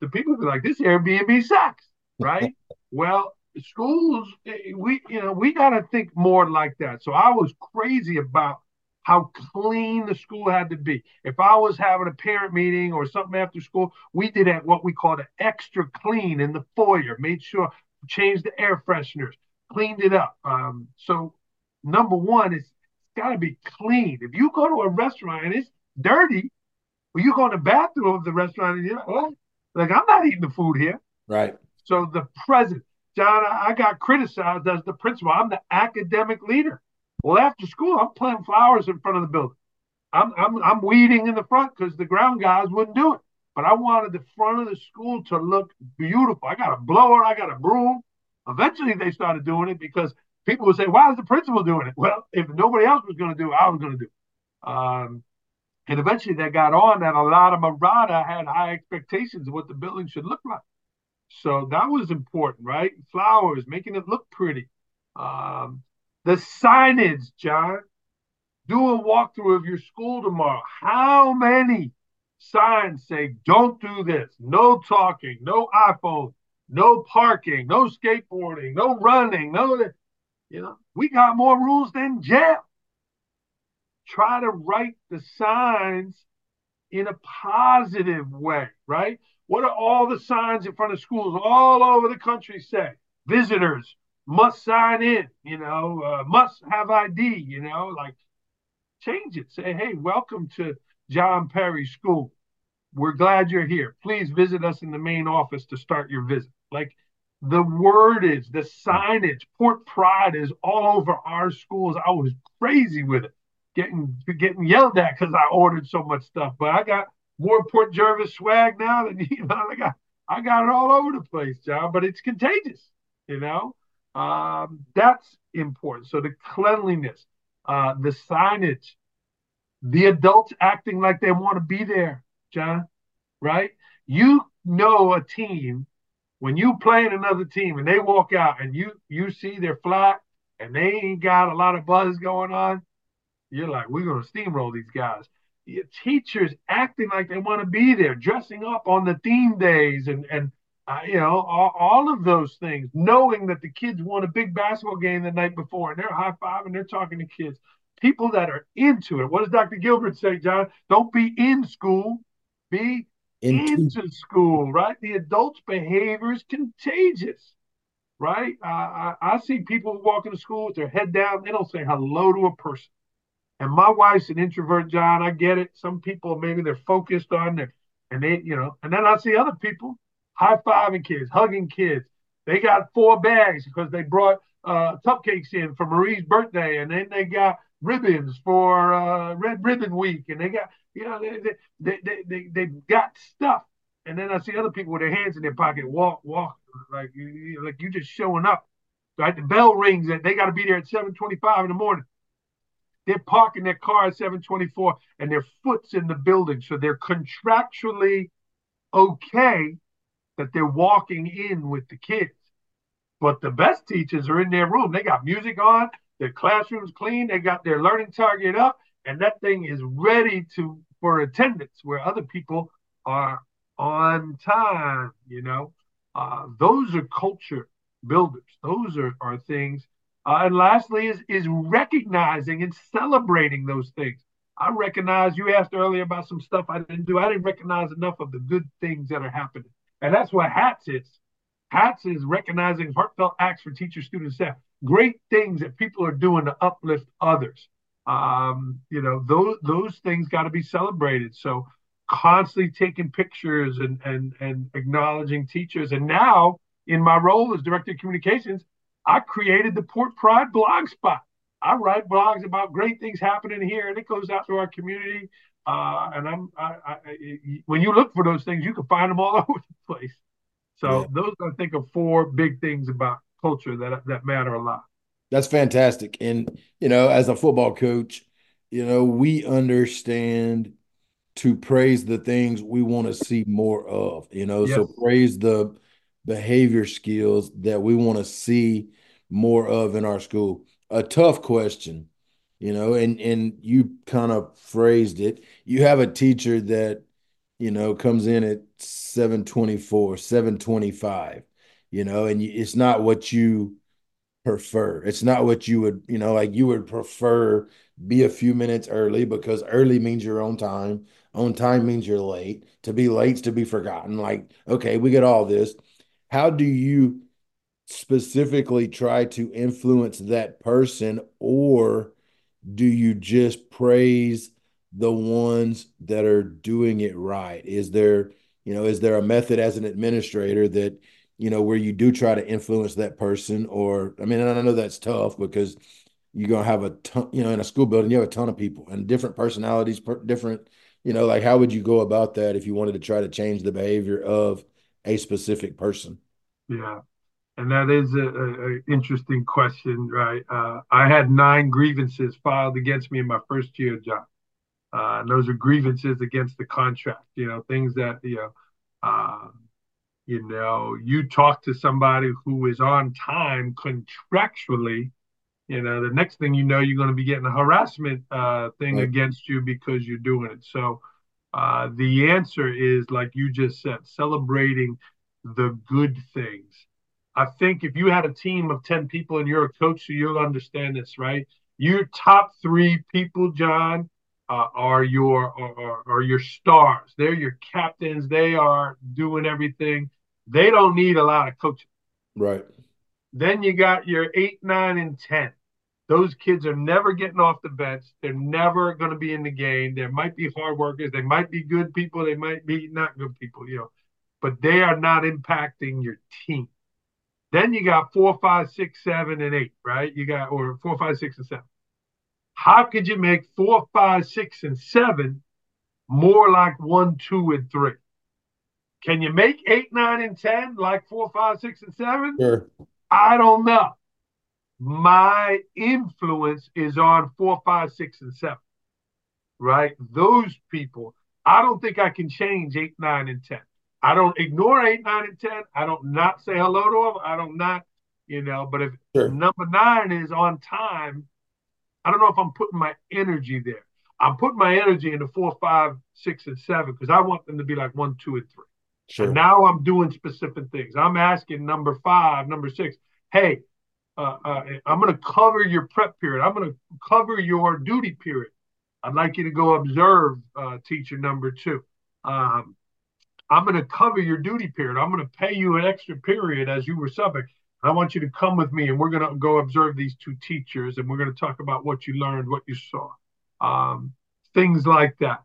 the people be like, this Airbnb sucks, right? well, schools, eh, we, you know, we got to think more like that. So I was crazy about how clean the school had to be. If I was having a parent meeting or something after school, we did at what we called an extra clean in the foyer, made sure changed the air fresheners, cleaned it up. Um, so number one, it's got to be clean. If you go to a restaurant and it's dirty, or you go in the bathroom of the restaurant and you're like, well, like I'm not eating the food here. Right. So the present, John, I got criticized as the principal. I'm the academic leader. Well, after school, I'm planting flowers in front of the building. I'm I'm I'm weeding in the front because the ground guys wouldn't do it. But I wanted the front of the school to look beautiful. I got a blower, I got a broom. Eventually, they started doing it because people would say, "Why is the principal doing it?" Well, if nobody else was going to do it, I was going to do it. Um, and eventually, they got on that a lot of Marotta had high expectations of what the building should look like. So that was important, right? Flowers, making it look pretty. Um, the signage, John. Do a walkthrough of your school tomorrow. How many signs say, don't do this, no talking, no iPhone, no parking, no skateboarding, no running, no, you know, we got more rules than jail. Try to write the signs in a positive way, right? What are all the signs in front of schools all over the country say? Visitors must sign in, you know, uh, must have ID, you know, like change it. Say, hey, welcome to John Perry School. We're glad you're here. Please visit us in the main office to start your visit. Like the wordage, the signage, Port Pride is all over our schools. I was crazy with it, getting getting yelled at because I ordered so much stuff. But I got more Port Jervis swag now than you know. I got I got it all over the place, John. But it's contagious, you know. Um, that's important. So the cleanliness, uh, the signage, the adults acting like they want to be there, John, right? You know a team when you playing another team and they walk out and you you see they're flat and they ain't got a lot of buzz going on, you're like, we're gonna steamroll these guys. Your teachers acting like they want to be there, dressing up on the theme days and and uh, you know all, all, of those things, knowing that the kids won a big basketball game the night before and they're high five and they're talking to kids people that are into it. What does Dr. Gilbert say, John? Don't be in school, be into, into school, right? The adult's behavior is contagious, right? Uh, I, I see people walking to school with their head down, they don't say hello to a person. And my wife's an introvert, John. I get it. Some people maybe they're focused on their, and they, you know, and then I see other people high fiving kids, hugging kids. They got four bags because they brought uh, cupcakes in for Marie's birthday, and then they got ribbons for uh, Red Ribbon Week, and they got you know they they they they they got stuff. And then I see other people with their hands in their pocket walk walk like you, like you just showing up. Right, the bell rings and they got to be there at seven twenty-five in the morning. They're parking their car at seven twenty-four, and their foot's in the building, so they're contractually okay that they're walking in with the kids. But the best teachers are in their room. They got music on. Their classroom's clean. They got their learning target up, and that thing is ready to for attendance. Where other people are on time, you know, uh, those are culture builders. Those are are things. Uh, and lastly, is is recognizing and celebrating those things. I recognize you asked earlier about some stuff I didn't do. I didn't recognize enough of the good things that are happening, and that's what HATS is. HATS is recognizing heartfelt acts for teachers, students, staff great things that people are doing to uplift others. Um, you know, those those things got to be celebrated. So constantly taking pictures and and and acknowledging teachers. And now in my role as director of communications, I created the Port Pride blog spot. I write blogs about great things happening here, and it goes out to our community. Uh, and I'm I, I, when you look for those things, you can find them all over the place. So yeah. those I think are four big things about culture that that matter a lot. That's fantastic. And you know, as a football coach, you know, we understand to praise the things we want to see more of, you know, yes. so praise the behavior skills that we want to see more of in our school. A tough question, you know, and and you kind of phrased it. You have a teacher that, you know, comes in at 724, 725, you know, and it's not what you prefer. It's not what you would, you know, like you would prefer be a few minutes early because early means you're on time. On time means you're late. To be late's to be forgotten. Like, okay, we get all this. How do you specifically try to influence that person or do you just praise the ones that are doing it right? Is there, you know, is there a method as an administrator that, you know, where you do try to influence that person? Or, I mean, I know that's tough because you're to have a ton, you know, in a school building, you have a ton of people and different personalities, different, you know, like how would you go about that if you wanted to try to change the behavior of a specific person? Yeah. And that is a, interesting question, right? Uh, I had nine grievances filed against me in my first year job. Uh, and those are grievances against the contract, you know, things that, you know, uh, you know, you talk to somebody who is on time contractually, you know, the next thing you know, you're going to be getting a harassment uh, thing right. against you because you're doing it. So uh, the answer is, like you just said, celebrating the good things. I think if you had a team of 10 people and you're a coach, so you'll understand this, right? Your top three people, John, uh, are your are, are your stars. They're your captains. They are doing everything. They don't need a lot of coaching. Right. Then you got your eight, nine, and ten. Those kids are never getting off the bench. They're never going to be in the game. They might be hard workers. They might be good people. They might be not good people, you know, but they are not impacting your team. Then you got four, five, six, seven, and eight, right? You got, or four, five, six, and seven. How could you make four, five, six, and seven more like one, two, and three? Can you make eight, nine, and 10 like four, five, six, and seven? Sure. I don't know my influence is on four, five, six, and seven, right? Those people, I don't think I can change eight, nine, and 10. I don't ignore eight, nine, and 10. I don't not say hello to them. I don't not, you know, but if sure. number nine is on time, I don't know if I'm putting my energy there. I'm putting my energy into four, five, six, and seven because I want them to be like one, two, and three. Sure. Now I'm doing specific things. I'm asking number five, number six, hey, uh, uh, I'm going to cover your prep period. I'm going to cover your duty period. I'd like you to go observe uh, teacher number two. Um, I'm going to cover your duty period. I'm going to pay you an extra period as you were subbing. I want you to come with me and we're going to go observe these two teachers and we're going to talk about what you learned, what you saw, um, things like that.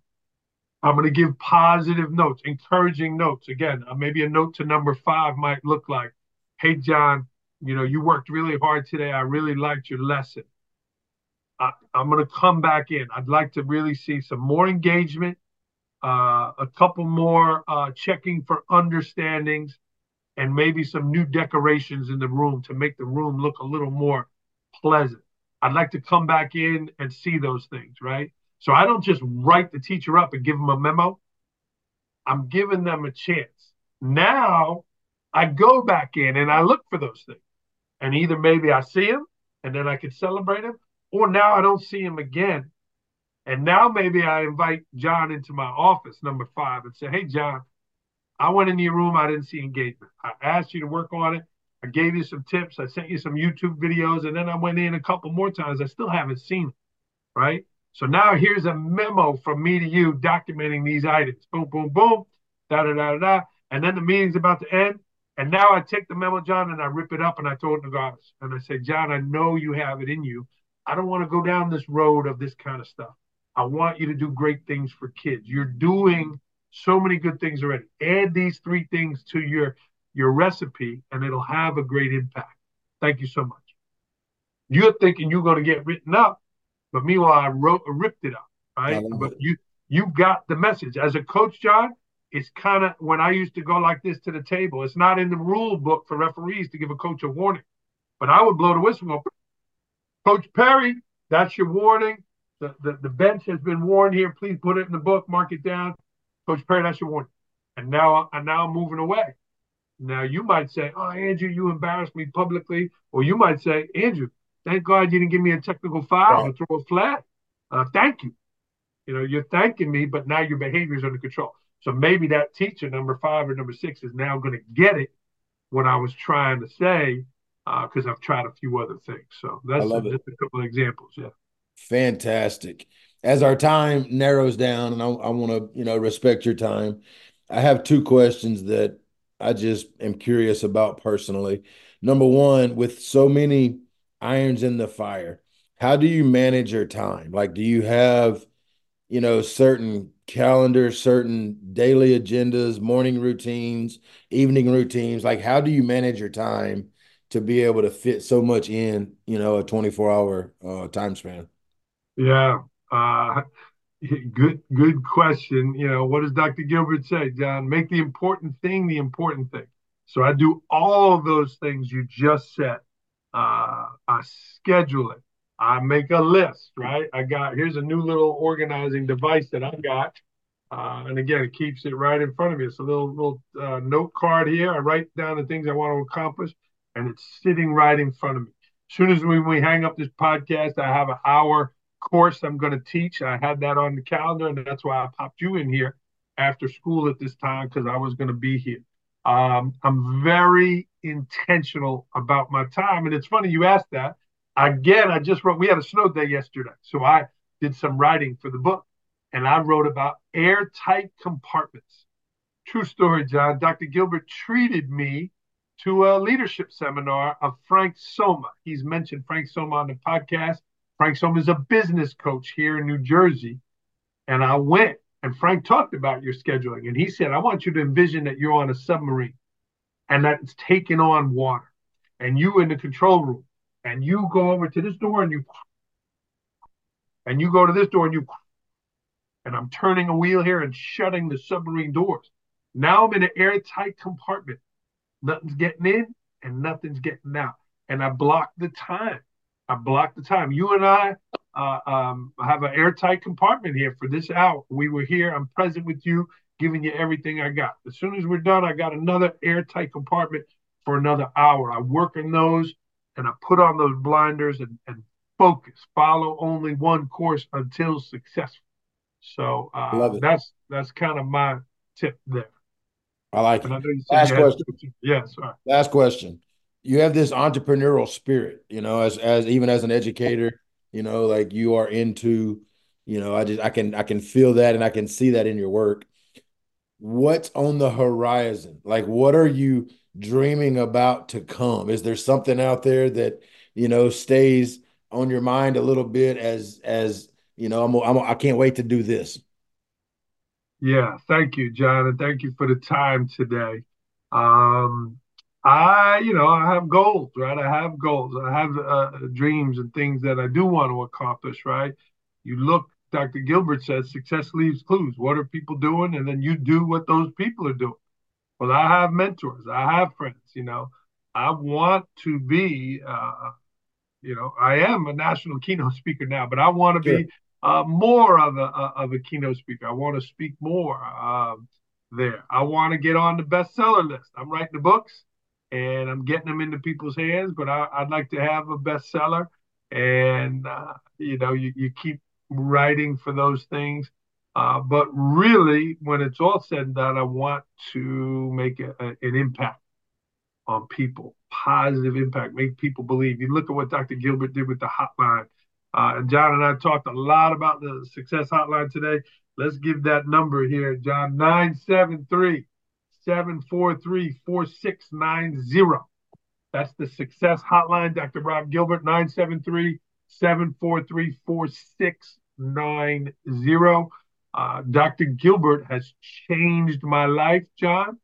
I'm going to give positive notes, encouraging notes. Again, uh, maybe a note to number five might look like, Hey, John, you know, you worked really hard today. I really liked your lesson. I, am going to come back in. I'd like to really see some more engagement, uh, a couple more uh, checking for understandings, and maybe some new decorations in the room to make the room look a little more pleasant. I'd like to come back in and see those things, right? So I don't just write the teacher up and give them a memo. I'm giving them a chance. Now I go back in and I look for those things and either maybe I see him and then I can celebrate him, or now I don't see him again. And now maybe I invite John into my office, number five, and say, Hey, John, I went in your room. I didn't see engagement. I asked you to work on it. I gave you some tips. I sent you some YouTube videos. And then I went in a couple more times. I still haven't seen it. Right. So now here's a memo from me to you documenting these items. Boom, boom, boom. Da da da da. And then the meeting's about to end. And now I take the memo, John, and I rip it up and I throw it in the garbage. And I say, John, I know you have it in you. I don't want to go down this road of this kind of stuff. I want you to do great things for kids. You're doing so many good things already. Add these three things to your your recipe, and it'll have a great impact. Thank you so much. You're thinking you're going to get written up, but meanwhile, I wrote, ripped it up, right? But it. you you got the message. As a coach, John, it's kind of when I used to go like this to the table. It's not in the rule book for referees to give a coach a warning, but I would blow the whistle. Go, coach Perry, that's your warning. The, the the bench has been warned here. Please put it in the book. Mark it down. Coach Perry, that's your warning. And now and now I'm moving away. Now you might say, "Oh, Andrew, you embarrassed me publicly," or you might say, "Andrew, thank God you didn't give me a technical foul right. or throw a flat. Uh, thank you." You know, you're thanking me, but now your behavior is under control. So maybe that teacher, number five or number six, is now going to get it what I was trying to say because uh, I've tried a few other things. So that's a, just a couple of examples. Yeah. Fantastic. As our time narrows down, and I, I want to, you know, respect your time. I have two questions that I just am curious about personally. Number one, with so many irons in the fire, how do you manage your time? Like, do you have you know, certain calendars, certain daily agendas, morning routines, evening routines? Like, how do you manage your time to be able to fit so much in, you know, a 24 hour uh, time span? Yeah. Uh, good, good question. You know, what does Dr. Gilbert say, John? Make the important thing the important thing. So I do all those things you just said. Uh, I schedule it. I make a list, right? I got here's a new little organizing device that I got. Uh, and again, it keeps it right in front of me. It's a little little uh, note card here. I write down the things I want to accomplish, and it's sitting right in front of me. As soon as we, we hang up this podcast, I have an hour course I'm going to teach. I had that on the calendar, and that's why I popped you in here after school at this time because I was going to be here. Um, I'm very intentional about my time, and it's funny you asked that Again, I just wrote, we had a snow day yesterday. So I did some writing for the book and I wrote about airtight compartments. True story, John. Dr. Gilbert treated me to a leadership seminar of Frank Somma. He's mentioned Frank Somma on the podcast. Frank Somma is a business coach here in New Jersey. And I went and Frank talked about your scheduling. And he said, I want you to envision that you're on a submarine and that it's taking on water and you in the control room and you go over to this door and you and you go to this door and you and I'm turning a wheel here and shutting the submarine doors. Now I'm in an airtight compartment. Nothing's getting in and nothing's getting out. And I block the time. I block the time. You and I uh, um, have an airtight compartment here for this hour. We were here. I'm present with you, giving you everything I got. As soon as we're done, I got another airtight compartment for another hour. I work in those and I put on those blinders and, and focus, follow only one course until successful. So uh, that's that's kind of my tip there. I like it. I Last question. Yes. Yeah, Last question. You have this entrepreneurial spirit, you know, as as even as an educator, you know, like you are into, you know, I just I can I can feel that and I can see that in your work. What's on the horizon? Like what are you dreaming about to come? Is there something out there that you know stays on your mind a little bit as as you know? I'm, I'm I can't wait to do this. Yeah, thank you, John, and thank you for the time today. Um, I, you know, I have goals, right? I have goals. I have uh, dreams and things that I do want to accomplish, right? You look, Dr. Gilbert says, success leaves clues. What are people doing? And then you do what those people are doing. Well, I have mentors. I have friends. You know, I want to be. Uh, you know, I am a national keynote speaker now, but I want to be uh, more of a, of a keynote speaker. I want to speak more um, there. I want to get on the bestseller list. I'm writing the books and I'm getting them into people's hands, but I, would like to have a bestseller. And, uh, you know, you, you keep writing for those things. Uh, but really, when it's all said and done, I want to make a, a, an impact on people, positive impact, make people believe. You look at what Dr. Gilbert did with the hotline. Uh, and John and I talked a lot about the success hotline today. Let's give that number here, John 973 743 4690. That's the success hotline, Dr. Rob Gilbert, 973 743 4690. Uh, Dr. Gilbert has changed my life, John,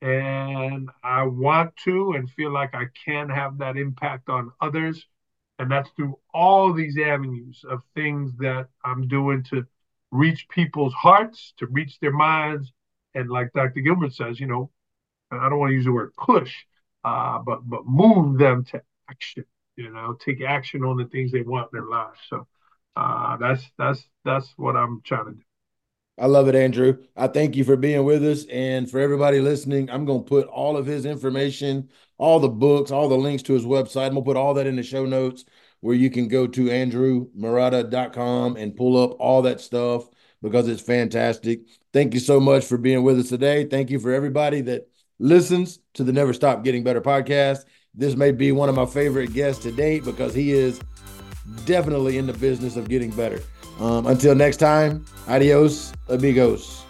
and I want to and feel like I can have that impact on others. And that's through all these avenues of things that I'm doing to reach people's hearts, to reach their minds. And like Dr. Gilbert says, you know, I don't want to use the word push, uh, but but move them to action. You know, take action on the things they want in their lives. So uh, that's that's that's what I'm trying to do. I love it, Andrew. I thank you for being with us. And for everybody listening, I'm going to put all of his information, all the books, all the links to his website. I'm going to put all that in the show notes where you can go to andrewmarotta.com and pull up all that stuff because it's fantastic. Thank you so much for being with us today. Thank you for everybody that listens to the Never Stop Getting Better podcast. This may be one of my favorite guests to date because he is definitely in the business of getting better. Um, until next time, adios, amigos.